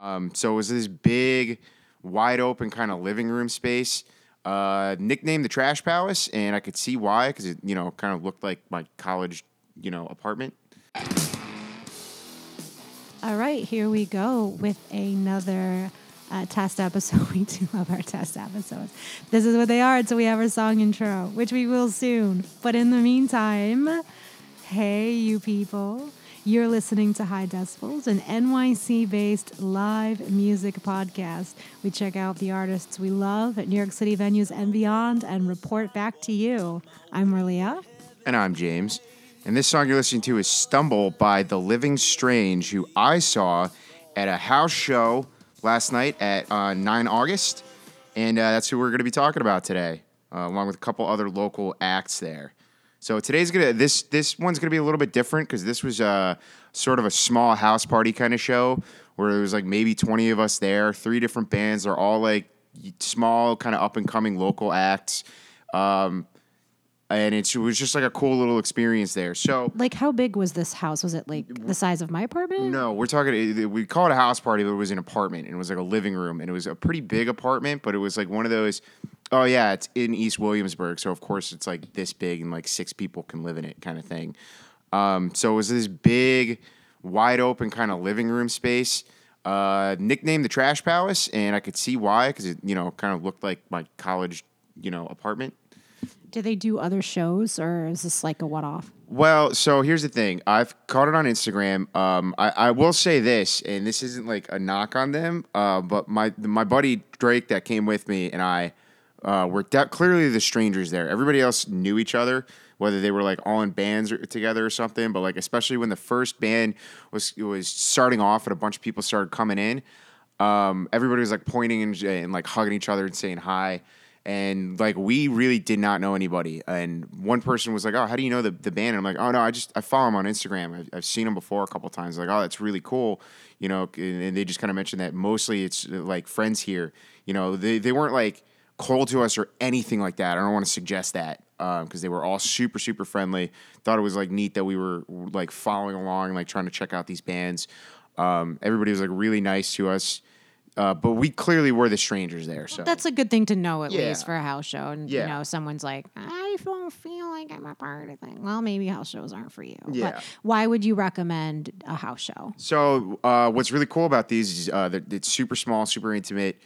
Um, so it was this big, wide open kind of living room space, uh, nicknamed the Trash Palace, and I could see why because it you know kind of looked like my college you know apartment. All right, here we go with another uh, test episode. We do love our test episodes. This is what they are until we have our song intro, which we will soon. But in the meantime, hey, you people. You're listening to High Decibels, an NYC based live music podcast. We check out the artists we love at New York City venues and beyond and report back to you. I'm Maria. And I'm James. And this song you're listening to is Stumble by The Living Strange, who I saw at a house show last night at uh, 9 August. And uh, that's who we're going to be talking about today, uh, along with a couple other local acts there. So today's gonna this this one's gonna be a little bit different because this was a sort of a small house party kind of show where there was like maybe twenty of us there, three different bands. They're all like small, kind of up and coming local acts. Um, and it was just like a cool little experience there. So, like, how big was this house? Was it like the size of my apartment? No, we're talking. We call it a house party, but it was an apartment, and it was like a living room, and it was a pretty big apartment, but it was like one of those. Oh yeah, it's in East Williamsburg, so of course it's like this big, and like six people can live in it, kind of thing. Um, so it was this big, wide open kind of living room space. Uh, nicknamed the Trash Palace, and I could see why because it you know kind of looked like my college you know apartment do they do other shows or is this like a one off? Well, so here's the thing. I've caught it on Instagram. Um, I, I will say this, and this isn't like a knock on them, uh, but my my buddy Drake that came with me and I uh, were de- clearly the strangers there. Everybody else knew each other, whether they were like all in bands or, together or something. But like especially when the first band was was starting off and a bunch of people started coming in, um, everybody was like pointing and, and like hugging each other and saying hi and like we really did not know anybody. And one person was like, "Oh, how do you know the, the band?" And I'm like, "Oh no, I just I follow him on Instagram. I've, I've seen him before a couple times. Like, oh, that's really cool, you know." And they just kind of mentioned that mostly it's like friends here. You know, they they weren't like cold to us or anything like that. I don't want to suggest that because um, they were all super super friendly. Thought it was like neat that we were like following along, like trying to check out these bands. Um, everybody was like really nice to us. Uh, but we clearly were the strangers there. So That's a good thing to know at Yeah. least for a house show. And Yeah. you know, someone's like, I don't feel like I'm a part of it. Well, maybe house shows aren't for you. Yeah. But why would you recommend a house show? So uh, what's really cool about these is uh, that it's super small, super intimate,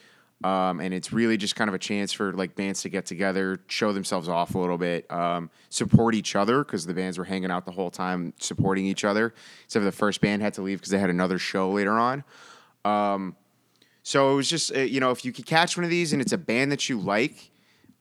um, and it's really just kind of a chance for like bands to get together, show themselves off a little bit, um, support each other because the bands were hanging out the whole time, supporting each other. Except for the first band had to leave because they had another show later on. Um, so it was just uh, you know if you could catch one of these and it's a band that you like.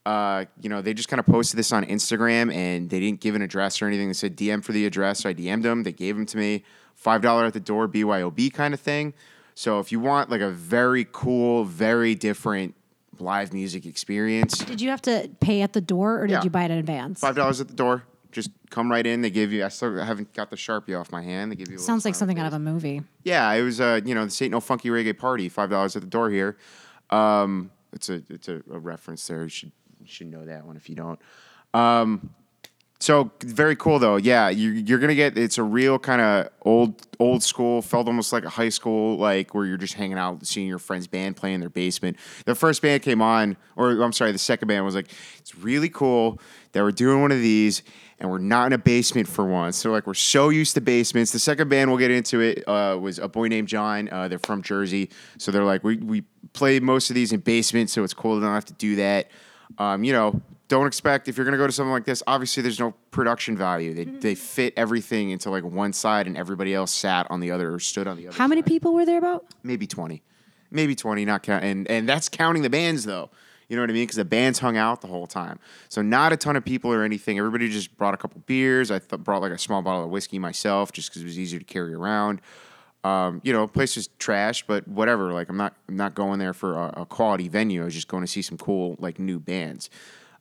Uh, you know, they just kind of posted this on Instagram and they didn't give an address or anything. They said DM for the address. So I DM'd them. They gave them to me. $5 at the door, BYOB kind of thing. So if you want like a very cool, very different live music experience, Did you have to pay at the door or did Yeah. you buy it in advance? $5 at the door. Just come right in. They give you, I still haven't got the Sharpie off my hand. They give you a little Sounds like smiley something out of a movie. Yeah, it was uh, you know, this ain't no funky reggae party. Five dollars at the door here. Um, it's a it's a, a reference there. You should you should know that one if you don't. Um, so very cool though. Yeah, you, you're gonna get it's a real kind of old old school. Felt almost like a high school, like where you're just hanging out, seeing your friend's band play in their basement. The first band came on, or I'm sorry, the second band was like, it's really cool that we're doing one of these. And we're not in a basement for once. So like we're so used to basements. The second band we'll get into it uh, was a boy named John. Uh, they're from Jersey, so they're like we we play most of these in basements, so it's cool to not have to do that. Um, you know, don't expect if you're gonna go to something like this. Obviously, there's no production value. They they fit everything into like one side, and everybody else sat on the other or stood on the other. How many people were there about? Maybe twenty, maybe twenty. Not count, and and that's counting the bands though. You know what I mean? Because the bands hung out the whole time, so not a ton of people or anything. Everybody just brought a couple beers. I th- brought like a small bottle of whiskey myself, just because it was easier to carry around. Um, you know, place is trash, but whatever. Like I'm not I'm not going there for a, a quality venue. I was just going to see some cool like new bands.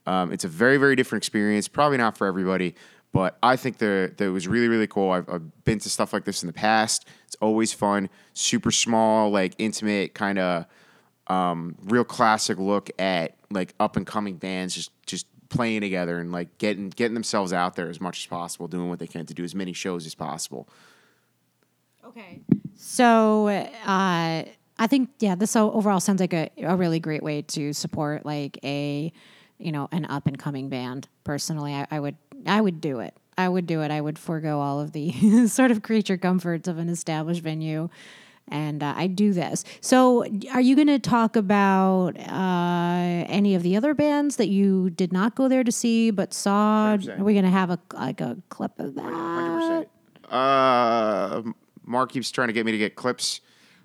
Um, it's a very very different experience. Probably not for everybody, but I think that that it was really really cool. I've, I've been to stuff like this in the past. It's always fun. Super small, like intimate, kind of um, real classic look at like up and coming bands just just playing together and like getting getting themselves out there as much as possible, doing what they can to do as many shows as possible. Okay. So, uh, I think yeah, this overall sounds like a, a really great way to support like a you know an up and coming band. Personally, I, I would I would do it. I would do it. I would forego all of the sort of creature comforts of an established venue, and uh, I do this. So, are you going to talk about uh, any of the other bands that you did not go there to see but saw? 100%. Are we going to have a like a clip of that? Hundred percent. Uh, Mark keeps trying to get me to get clips.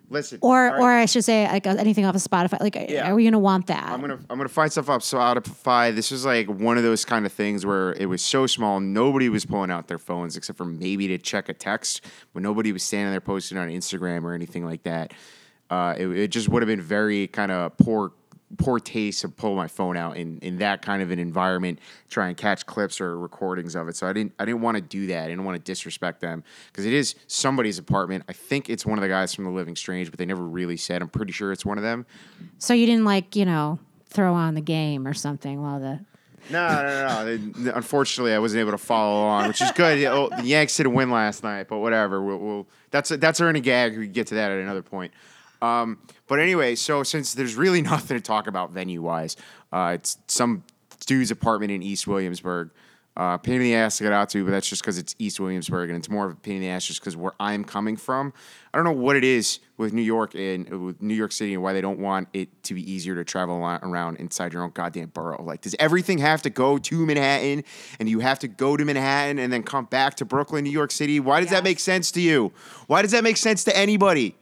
Listen, Or, right. or I should say, like uh, anything off of Spotify. Like, Yeah. are we gonna want that? I'm gonna I'm gonna find stuff up. Spotify. This was like one of those kind of things where it was so small, nobody was pulling out their phones except for maybe to check a text, but nobody was standing there posting on Instagram or anything like that. Uh, it, it just would have been very kind of poor poor taste to pull my phone out in, in that kind of an environment, try and catch clips or recordings of it. So I didn't I didn't want to do that. I didn't want to disrespect them because it is somebody's apartment. I think it's one of the guys from The Living Strange, but they never really said. I'm pretty sure it's one of them. so you didn't like, you know, throw on the game or something while the. No, no, no. They- Unfortunately, I wasn't able to follow along, which is good. Oh, The Yanks didn't win last night, but whatever. We'll, we'll that's a, that's earning gag. We can get to that at another point. Um, but anyway, so since there's really nothing to talk about venue wise, uh, it's some dude's apartment in East Williamsburg. Uh, pain in the ass to get out to, but that's just because it's East Williamsburg, and it's more of a pain in the ass just because where I'm coming from. I don't know what it is with New York and uh, with New York City and why they don't want it to be easier to travel around inside your own goddamn borough. Like, does everything have to go to Manhattan, and you have to go to Manhattan and then come back to Brooklyn, New York City? Why does that make sense to you? Why does that make sense to anybody?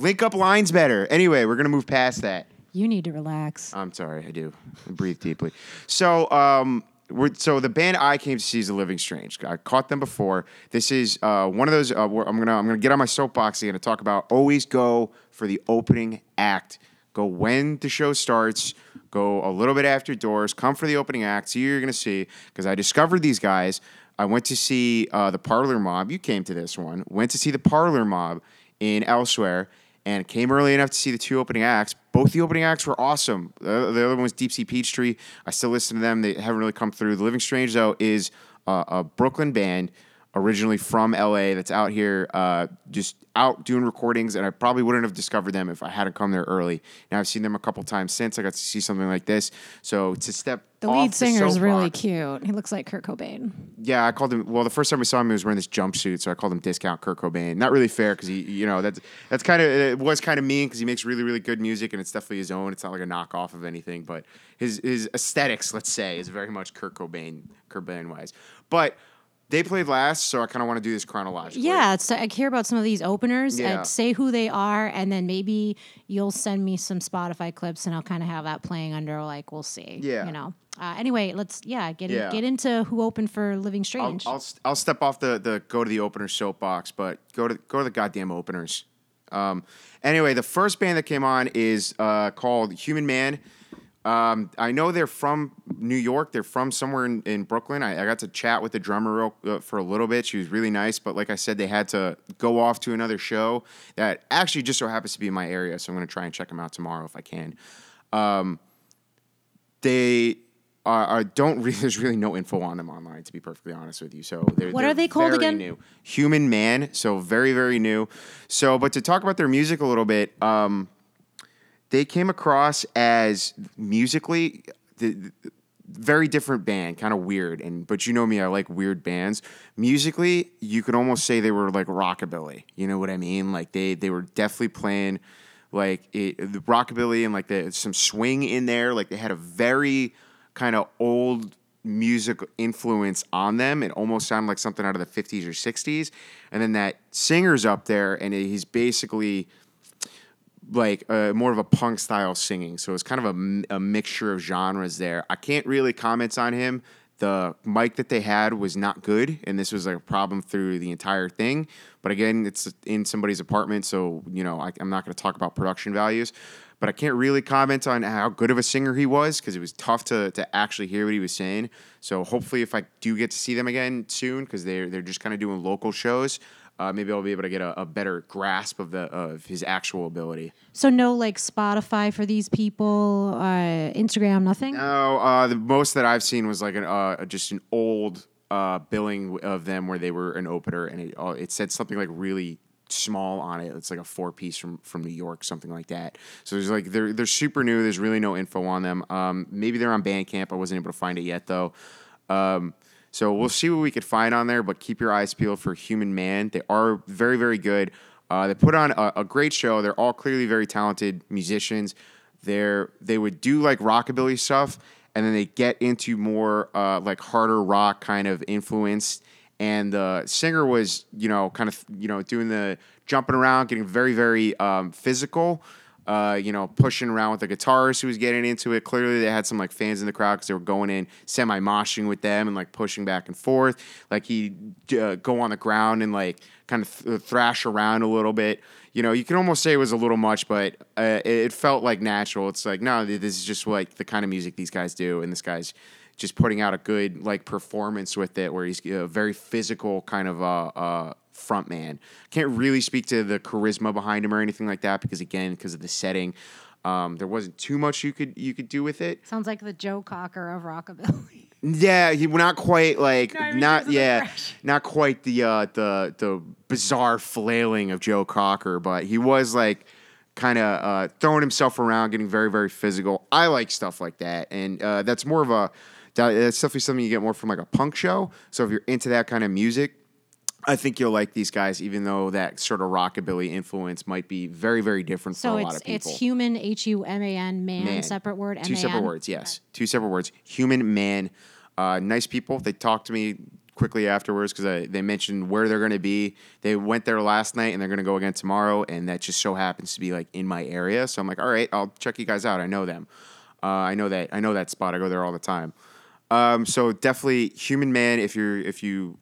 Link up lines better. Anyway, we're gonna move past that. You need to relax. I'm sorry, I do. I breathe deeply. So, um, we're, so the band I came to see is The Living Strange. I caught them before. This is uh, one of those. Uh, where I'm gonna I'm gonna get on my soapbox again to talk about. Always go for the opening act. Go when the show starts. Go a little bit after doors. Come for the opening act. See who you're gonna see. Because I discovered these guys. I went to see uh, the Parlor Mob. You came to this one. Went to see the Parlor Mob in Elsewhere and came early enough to see the two opening acts. Both the opening acts were awesome. The, the other one was Deep Sea Peachtree. I still listen to them. They haven't really come through. The Living Strange, though, is uh, a Brooklyn band originally from LA that's out here uh, just out doing recordings, and I probably wouldn't have discovered them if I hadn't come there early. Now I've seen them a couple times since I got to see something like this. So to step The lead singer is really cute. He looks like Kurt Cobain. yeah, I called him. Well, the first time we saw him, he was wearing this jumpsuit, so I called him Discount Kurt Cobain. Not really fair because he, you know, that's that's kind of it was kind of mean because he makes really really good music and it's definitely his own. It's not like a knockoff of anything, but his his aesthetics, let's say, is very much Kurt Cobain, Cobain wise. But they played last, so I kind of want to do this chronologically. Yeah, it's, I care about some of these openers Yeah. and say who they are, and then maybe you'll send me some Spotify clips, and I'll kind of have that playing under. Like we'll see. Yeah. You know. Uh, anyway, let's yeah get Yeah. In, get into who opened for Living I'll, Strange. I'll I'll step off the the go to the opener soapbox, but go to go to the goddamn openers. Um, anyway, the first band that came on is uh, called Human Man. Um, I know they're from New York. They're from somewhere in, in Brooklyn. I, I got to chat with the drummer real, uh, for a little bit. She was really nice, but like I said, they had to go off to another show that actually just so happens to be in my area. So I'm going to try and check them out tomorrow if I can. Um, they are, are don't really, there's really no info on them online to be perfectly honest with you. So they're, What they're are they called very again? New. Human Man. So very very new. So but to talk about their music a little bit, um, they came across as musically the, the- very different band, kind of weird. And but you know me, I like weird bands. Musically, you could almost say they were like rockabilly. You know what I mean? Like they they were definitely playing like it, the rockabilly and like the, some swing in there. Like they had a very kind of old music influence on them. It almost sounded like something out of the 50s or 60s. And then that singer's up there and he's basically like uh, more of a punk style singing. So it's kind of a, a mixture of genres there. I can't really comment on him. The mic that they had was not good, and this was like a problem through the entire thing. But again, it's in somebody's apartment, so you know I, I'm not going to talk about production values. But I can't really comment on how good of a singer he was because it was tough to to actually hear what he was saying. So hopefully, if I do get to see them again soon, because they're they're just kind of doing local shows, uh, maybe I'll be able to get a, a better grasp of the of his actual ability. so no like Spotify for these people, uh, Instagram, nothing. No, uh, the most that I've seen was like an uh, just an old uh, billing of them where they were an opener, and it uh, it said something like really small on it. It's like a four piece from from New York, something like that. So there's like they're they're super new. There's really no info on them. Um, maybe they're on Bandcamp. I wasn't able to find it yet though. Um, so we'll see what we could find on there. But keep your eyes peeled for Human Man. They are very very good. Uh, they put on a, a great show. They're all clearly very talented musicians. They're they would do like rockabilly stuff, and then they get into more uh, like harder rock kind of influence and the singer was you know kind of you know doing the jumping around getting very very um, physical uh, you know pushing around with the guitarist who was getting into it. Clearly they had some like fans in the crowd because they were going in semi moshing with them and like pushing back and forth. Like he uh, go on the ground and like kind of th- thrash around a little bit. You know you can almost say it was a little much but uh, it felt like natural. It's like no this is just like the kind of music these guys do and this guy's just putting out a good like performance with it, where he's a very physical kind of uh, uh, front man. Can't really speak to the charisma behind him or anything like that because again, because of the setting, um, there wasn't too much you could you could do with it. Sounds like the Joe Cocker of rockabilly. Yeah, he not quite like no, not yeah, not quite the uh, the the bizarre flailing of Joe Cocker, but he was like kind of uh, throwing himself around, getting very very physical. I like stuff like that, and uh, that's more of a that's definitely something you get more from like a punk show. So if you're into that kind of music, I think you'll like these guys, even though that sort of rockabilly influence might be very, very different so for a lot of people. it's human, H U M A N, man, separate word, M-A-N. Two separate words, yes. Okay. Two separate words. Human, man. Uh, nice people. They talked to me quickly afterwards because they mentioned where they're going to be. They went there last night and they're going to go again tomorrow, and that just so happens to be like in my area. So I'm like, all right, I'll check you guys out. I know them. Uh, I know that. I know that spot. I go there all the time. Um, so definitely Human Man. If you're if you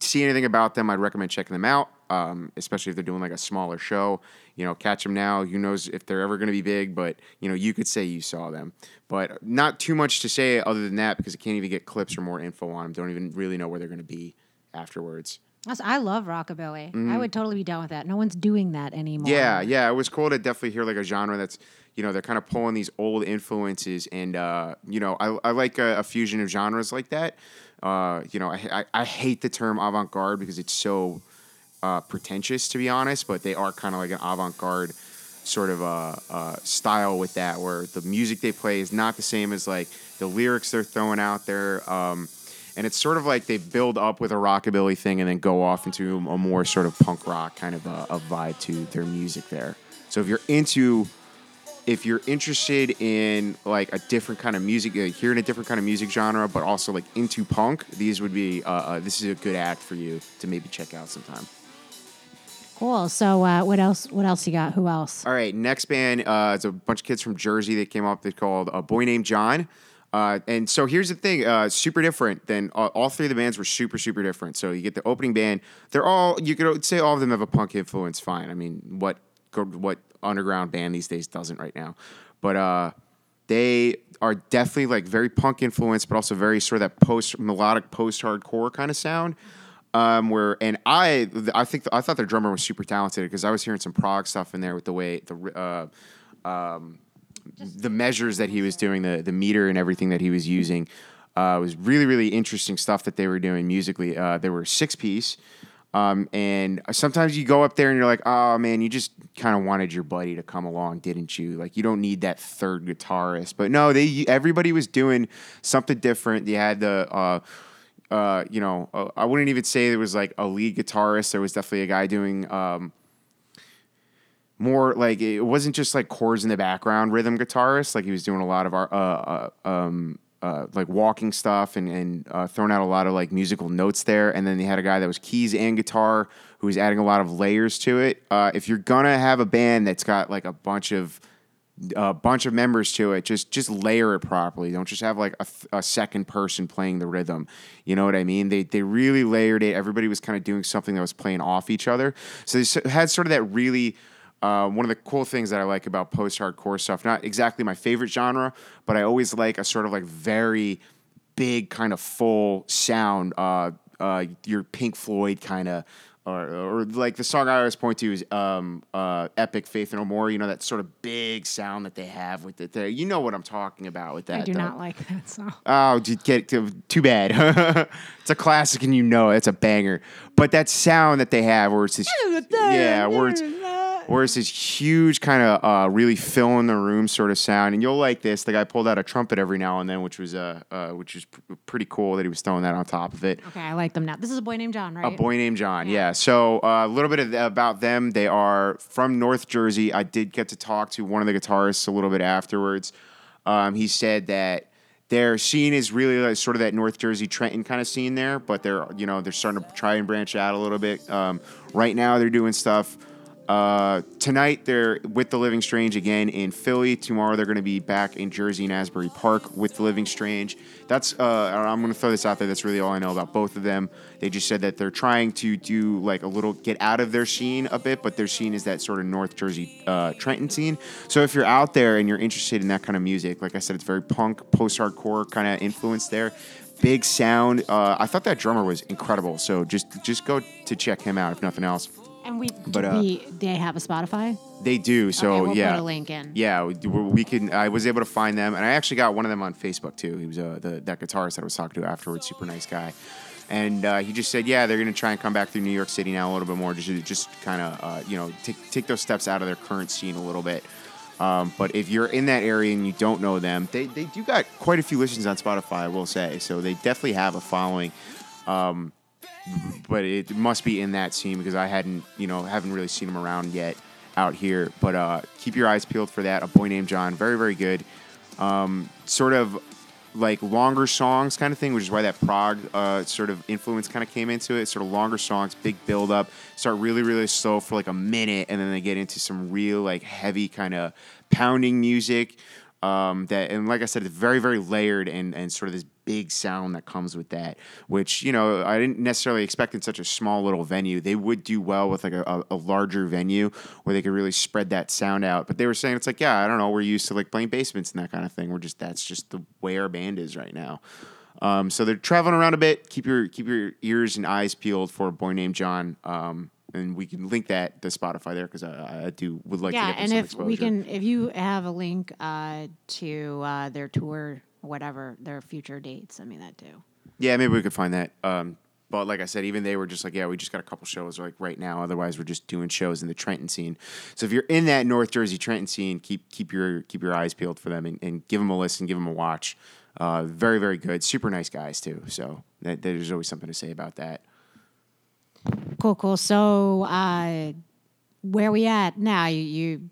see anything about them, I'd recommend checking them out. Um, especially if they're doing like a smaller show. You know, catch them now. Who knows if they're ever going to be big? But you know, you could say you saw them. But not too much to say other than that because I can't even get clips or more info on them. Don't even really know where they're going to be afterwards. I love rockabilly. Mm-hmm. I would totally be down with that. No one's doing that anymore. Yeah, yeah. It was cool to definitely hear like a genre that's you know they're kind of pulling these old influences and uh, you know I, I like a, a, fusion of genres like that uh, you know I, I, I, hate the term avant-garde because it's so uh, pretentious to be honest but they are kind of like an avant-garde sort of a, a, style with that where the music they play is not the same as like the lyrics they're throwing out there um, and it's sort of like they build up with a rockabilly thing and then go off into a more sort of punk rock kind of a, a vibe to their music there. So if you're into if you're interested in like a different kind of music, uh, hearing a different kind of music genre, but also like into punk, these would be uh, uh, this is a good act for you to maybe check out sometime. Cool. So uh, what else? What else you got? Who else? All right, next band. Uh, it's a bunch of kids from Jersey that came up. They called a boy named John. Uh, and so here's the thing, uh, super different than uh, all three of the bands were super, super different. So you get the opening band. They're all, you could say all of them have a punk influence. Fine. I mean, what, what underground band these days doesn't right now. But uh, they are definitely like very punk influenced, but also very sort of that post melodic post hardcore kind of sound. Um, where and I I think I thought their drummer was super talented because I was hearing some prog stuff in there with the way the uh, um, the measures that he was doing, the the meter and everything that he was using. Uh, was really really interesting stuff that they were doing musically. Uh, they were six piece. Um, and sometimes you go up there and you're like, oh man, you just kind of wanted your buddy to come along, didn't you? Like you don't need that third guitarist. But no, they everybody was doing something different. They had the uh, uh, you know, uh, I wouldn't even say there was like a lead guitarist. There was definitely a guy doing um, more like it wasn't just like chords in the background rhythm guitarist. Like he was doing a lot of our uh, uh um, uh, like walking stuff and, and uh, throwing out a lot of like musical notes there. And then they had a guy that was keys and guitar who was adding a lot of layers to it. Uh, if you're gonna have a band that's got like a bunch of a bunch of members to it, just just layer it properly. Don't just have like a, a second person playing the rhythm. You know what I mean? They they really layered it. Everybody was kind of doing something that was playing off each other. So they had sort of that really uh, one of the cool things that I like about post hardcore stuff, not exactly my favorite genre, but I always like a sort of like very big kind of full sound. Uh, uh, your Pink Floyd kind of or, or like the song I always point to is um, uh, "Epic Faith No More." You know that sort of big sound that they have with it. There, you know what I'm talking about with that. I do though. not like that song. Oh, get too bad. it's a classic, and you know it's a banger. But that sound that they have, where it's this, yeah, where it's where it's this huge kind of uh, really fill in the room sort of sound, and you'll like this. The guy pulled out a trumpet every now and then, which was uh, uh which was pr- pretty cool that he was throwing that on top of it. Okay, I like them now. This is a boy named John, right? A boy named John, yeah. So uh, a little bit of, about them. They are from North Jersey. I did get to talk to one of the guitarists a little bit afterwards. Um, he said that their scene is really like sort of that North Jersey Trenton kind of scene there, but they're you know they're starting to try and branch out a little bit. Um, right now, they're doing stuff. Uh, tonight they're with the Living Strange again in Philly. Tomorrow they're going to be back in Jersey and Asbury Park with the Living Strange. That's uh, I'm going to throw this out there. That's really all I know about both of them. They just said that they're trying to do like a little get out of their scene a bit, but their scene is that sort of North Jersey uh, Trenton scene. So if you're out there and you're interested in that kind of music, like I said, it's very punk, post-hardcore kind of influence there. Big sound. Uh, I thought that drummer was incredible. So just just go to check him out if nothing else. And we, But, uh, we they have a Spotify. They do. So okay, we'll yeah, put a link in. yeah, we, we can. I was able to find them, and I actually got one of them on Facebook too. He was uh, the that guitarist that I was talking to afterwards. Super nice guy, and uh, he just said, yeah, they're going to try and come back through New York City now a little bit more, just just kind of uh, you know take take those steps out of their current scene a little bit. Um, but if you're in that area and you don't know them, they they do got quite a few listens on Spotify, I will say. So they definitely have a following. Um, but it must be in that scene because I hadn't, you know, haven't really seen him around yet out here. But uh, keep your eyes peeled for that. A boy named John, very very good. Um, sort of like longer songs kind of thing, which is why that prog uh, sort of influence kind of came into it. Sort of longer songs, big build up, start really really slow for like a minute, and then they get into some real like heavy kind of pounding music. Um, that and like I said, it's very very layered and and sort of this big sound that comes with that, which you know I didn't necessarily expect in such a small little venue. They would do well with like a, a, larger venue where they could really spread that sound out. But they were saying it's like, yeah, I don't know, we're used to like playing basements and that kind of thing. We're just that's just the way our band is right now. Um, so they're traveling around a bit. Keep your keep your ears and eyes peeled for a boy named John. Um, and we can link that to Spotify there because I, I do would like yeah, to get and if exposure. we can, if you have a link uh, to uh, their tour, whatever their future dates, I mean that too. Yeah, maybe we could find that. Um, but like I said, even they were just like, yeah, we just got a couple shows like right now. Otherwise, we're just doing shows in the Trenton scene. So if you're in that North Jersey Trenton scene, keep keep your keep your eyes peeled for them and, and give them a listen, give them a watch. Uh, very very good, super nice guys too. So that, there's always something to say about that. Cool, cool. So, uh, where we at now? You, you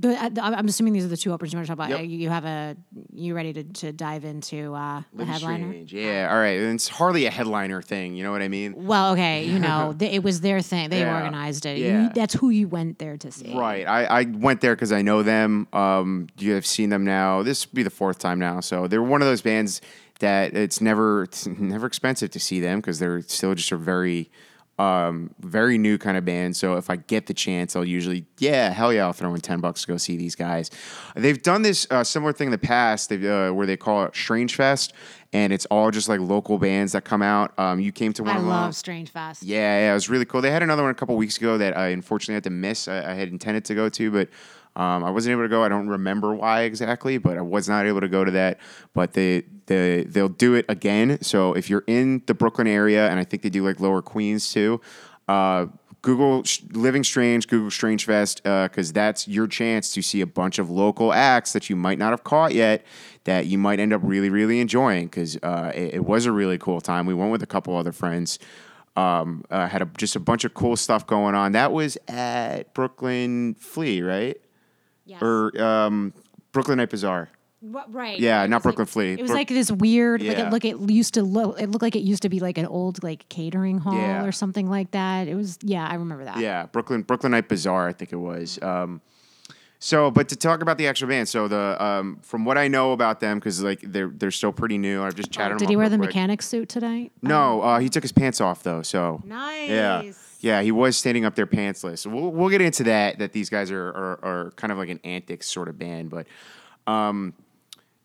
the, I- I'm assuming these are the two openers you want to talk about. Yep. Uh, You have a you ready to, to dive into uh, the headliner? Strange, Yeah, all right. And it's hardly a headliner thing. You know what I mean? Well, okay, you know, th- it was their thing. They Yeah. organized it. Yeah. You, that's who you went there to see. Right. I, I went there because I know them. Um, you have seen them now. This would be the fourth time now. So they're one of those bands that it's never it's never expensive to see them because they're still just a very um, very new kind of band. So if I get the chance, I'll usually yeah hell yeah I'll throw in ten bucks to go see these guys. They've done this uh, similar thing in the past. Uh, where they call it Strange Fest. And it's all just like local bands that come out. Um, you came to one I of them. love Strange Fest. Yeah, yeah, it was really cool. They had another one a couple weeks ago that I unfortunately had to miss. I, I had intended to go to, but um, I wasn't able to go. I don't remember why exactly, but I was not able to go to that. But they they they'll do it again. So if you're in the Brooklyn area, and I think they do like Lower Queens too. Uh, Google Living Strange, Google Strange Fest, because that's your chance to see a bunch of local acts that you might not have caught yet that you might end up really, really enjoying. Because uh, it, it was a really cool time. We went with a couple other friends. Um, uh, had a, just a bunch of cool stuff going on. That was at Brooklyn Flea, right? Yes. Or um, Brooklyn Night Bazaar. What- right. Yeah, It not was Brooklyn like, Flea. It was Brook- like this weird, like Yeah. it look. It used to look. It looked like it used to be like an old like catering hall Yeah. or something like that. It was. Yeah, I remember that. Yeah, Brooklyn Brooklyn Night Bazaar, I think it was. Um, so, but to talk about the actual band, so the um, from what I know about them, because like they're they're still pretty new. I've just chatted. Oh, did he wear the quick. mechanic suit tonight? No, uh, he took his pants off though. So Nice. Yeah, yeah, he was standing up there pantsless. We'll we'll get into that. That these guys are are, are kind of like an antics sort of band, but um,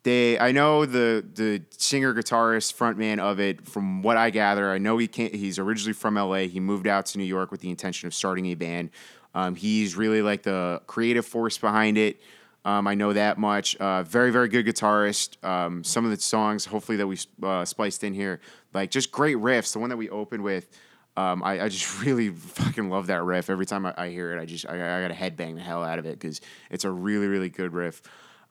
they I know the the singer guitarist frontman of it from what I gather I know he can't he's originally from LA he moved out to New York with the intention of starting a band um, he's really like the creative force behind it um, I know that much uh, very very good guitarist um, some of the songs hopefully that we uh, spliced in here like just great riffs the one that we opened with um, I, I, just really fucking love that riff. Every time I, I hear it, I just I, I got to headbang the hell out of it because it's a really really good riff.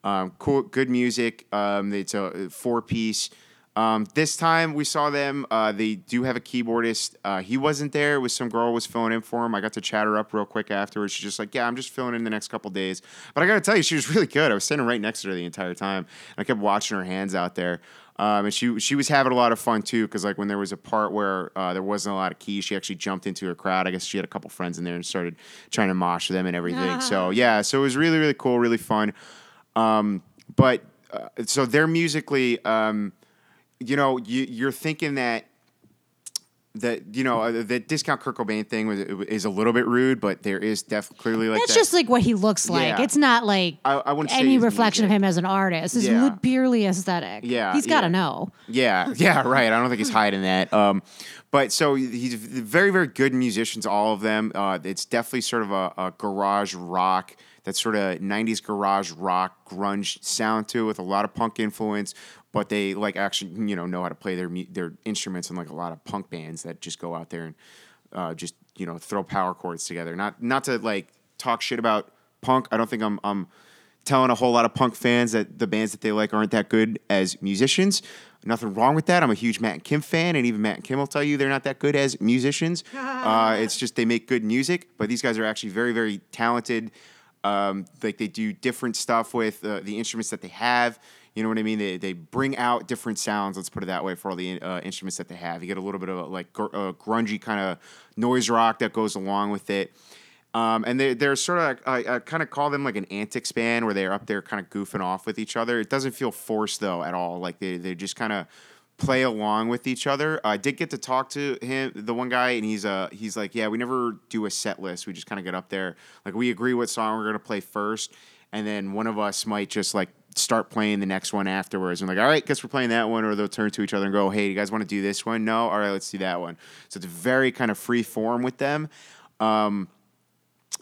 Um, cool, good music. Um, it's a four piece. Um, this time we saw them. Uh, they do have a keyboardist. Uh, he wasn't there. It was some girl was filling in for him. I got to chat her up real quick afterwards. She's just like, "Yeah, I'm just filling in the next couple days." But I got to tell you, she was really good. I was sitting right next to her the entire time, and I kept watching her hands out there. Um, and she she was having a lot of fun too, because like when there was a part where uh, there wasn't a lot of keys, she actually jumped into a crowd. I guess she had a couple friends in there and started trying to mosh them and everything. So yeah, so it was really really cool, really fun. Um, but uh, so they're musically, um, you know, you, you're thinking that that you know uh, the discount Kurt Cobain thing was is a little bit rude, but there is definitely clearly like That's that. just like what he looks like. Yeah. It's not like I, I wouldn't any reflection of him as an artist. It's Yeah. purely aesthetic. Yeah, he's got to yeah. know. Yeah, yeah, right. I don't think he's hiding that. Um, but so he's very, very good musicians, all of them. Uh, it's definitely sort of a, a garage rock, that sort of '90s garage rock grunge sound to it, with a lot of punk influence. But they like actually, you know, know how to play their their instruments and like a lot of punk bands that just go out there and uh, just you know throw power chords together. Not not to like talk shit about punk. I don't think I'm I'm telling a whole lot of punk fans that the bands that they like aren't that good as musicians. Nothing wrong with that. I'm a huge Matt and Kim fan, and even Matt and Kim will tell you they're not that good as musicians. uh, it's just they make good music, but these guys are actually very, very talented. Um, like they do different stuff with uh, the instruments that they have. You know what I mean? They, they bring out different sounds. Let's put it that way for all the uh, instruments that they have. You get a little bit of like gr- uh, grungy kind of noise rock that goes along with it. Um, and they, they're sort of, I, I kind of call them like an antics band where they're up there kind of goofing off with each other. It doesn't feel forced though at all. Like they, they just kind of play along with each other. I did get to talk to him, the one guy, and he's uh he's like, yeah, we never do a set list. We just kind of get up there, like we agree what song we're gonna play first, and then one of us might just like start playing the next one afterwards. And like, all right, guess we're playing that one, or they'll turn to each other and go, hey, you guys want to do this one? No, all right, let's do that one. So it's very kind of free form with them. Um,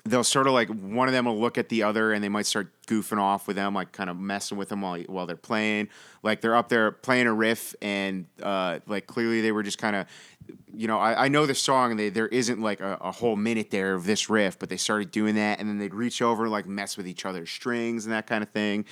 they'll sort of like one of them will look at the other and they might start goofing off with them, like kind of messing with them while while they're playing. Like they're up there playing a riff and uh, like clearly they were just kind of, you know, I, I know the song and they, there isn't like a, a whole minute there of this riff, but they started doing that and then they'd reach over like mess with each other's strings and that kind of thing.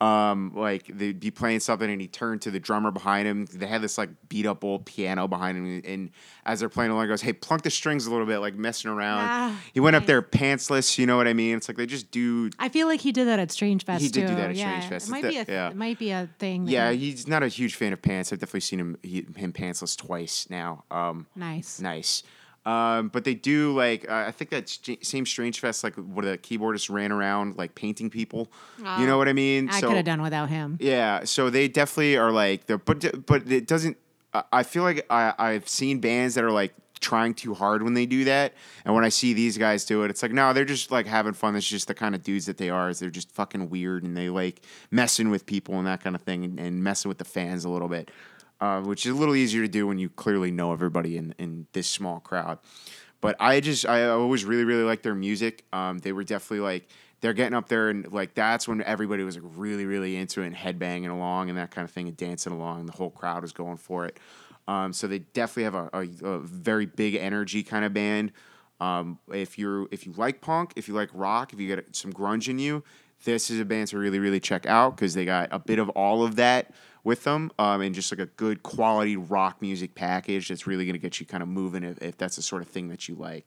Um, like they'd be playing something and he turned to the drummer behind him. They had this like beat up old piano behind him, and as they're playing along, he goes, "Hey, plunk the strings a little bit, like messing around." Ah, he went up there pantsless, you know what I mean? It's like they just do. I feel like he did that at Strange Fest He did do that at yeah. Strange Fest. It might be a yeah. it might be a thing. Yeah, he- he's not a huge fan of pants. I've definitely seen him he, him pantsless twice now. Um, nice. nice. Um, but they do like uh, I think that st- same Strange Fest like where the keyboardist ran around like painting people. you know what I mean? I So- could have done without him. Yeah, so they definitely are like the but but it doesn't. I- I feel like I I've seen bands that are like trying too hard when they do that, and when I see these guys do it, it's like no, they're just like having fun. It's just the kind of dudes that they are. Is they're just fucking weird and they like messing with people and that kind of thing, and, and messing with the fans a little bit, uh, which is a little easier to do when you clearly know everybody in in this small crowd. But I just I always really really liked their music. Um, they were definitely like they're getting up there and like that's when everybody was like really really into it and headbanging along and that kind of thing and dancing along. The whole crowd was going for it. Um, so they definitely have a, a, a very big energy kind of band. Um, if you're if you like punk, if you like rock, if you get some grunge in you, this is a band to really really check out because they got a bit of all of that with them um, and just like a good quality rock music package that's really going to get you kind of moving if, if that's the sort of thing that you like.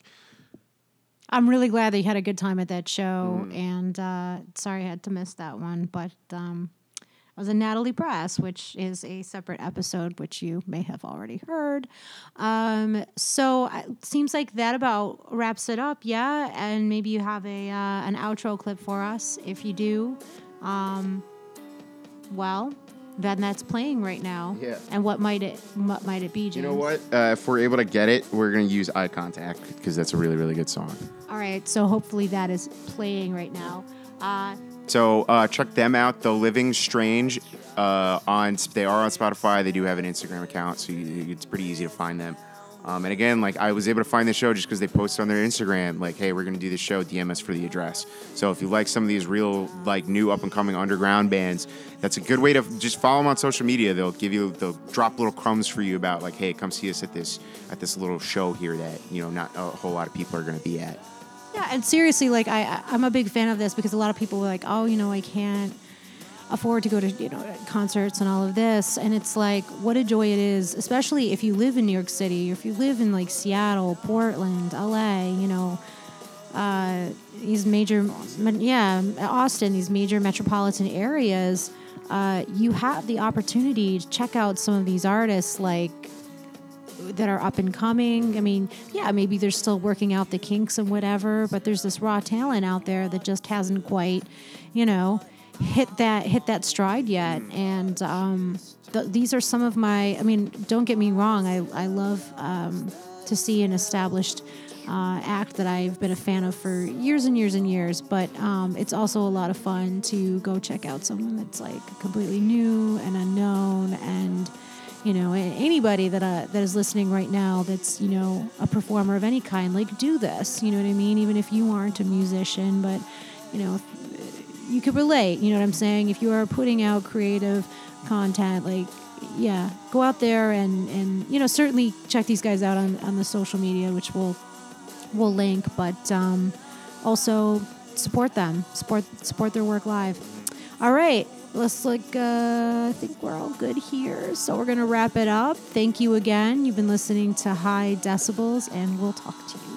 I'm really glad that you had a good time at that show, Mm. and uh, sorry I had to miss that one. But um, I was in Natalie Press, which is a separate episode, which you may have already heard. Um, so uh, it seems like that about wraps it up, yeah. And maybe you have a uh, an outro clip for us. If you do, um, well, then that's playing right now. Yeah. And what might it what might it be, James? You know what? Uh, if we're able to get it, we're going to use Eye Contact because that's a really, really good song. All right, so hopefully that is playing right now. Uh, So uh, check them out. The Living Strange uh, on they are on Spotify. They do have an Instagram account, so you, it's pretty easy to find them. Um, and again, like I was able to find the show just because they posted on their Instagram, like, "Hey, we're gonna do this show. DM us for the address." So if you like some of these real, like, new up and coming underground bands, that's a good way to just follow them on social media. They'll give you, they'll drop little crumbs for you about like, "Hey, come see us at this at this little show here that you know not a whole lot of people are gonna be at." Yeah, and seriously, like I, I'm a big fan of this because a lot of people are like, "Oh, you know, I can't." Afford to go to you know concerts and all of this and it's like what a joy it is especially if you live in new york city or if you live in like seattle portland la you know uh, these major yeah austin these major metropolitan areas uh, you have the opportunity to check out some of these artists like that are up and coming. I mean, yeah, maybe they're still working out the kinks and whatever, but there's this raw talent out there that just hasn't quite, you know, hit that hit that stride yet. And um, th- these are some of my. I mean, don't get me wrong. I I love um, to see an established. Uh, act that I've been a fan of for years and years and years, but um, it's also a lot of fun to go check out someone that's like completely new and unknown and you know anybody that uh, that is listening right now that's you know a performer of any kind like do this you know what i mean even if you aren't a musician but you know you could relate. You know what I'm saying? If you are putting out creative content, like yeah, go out there and and you know certainly check these guys out on on the social media, which we'll we'll link, but um, also support them, support support their work live. All right. Let's like uh, I think we're all good here. So we're gonna wrap it up. Thank you again. You've been listening to High Decibels and we'll talk to you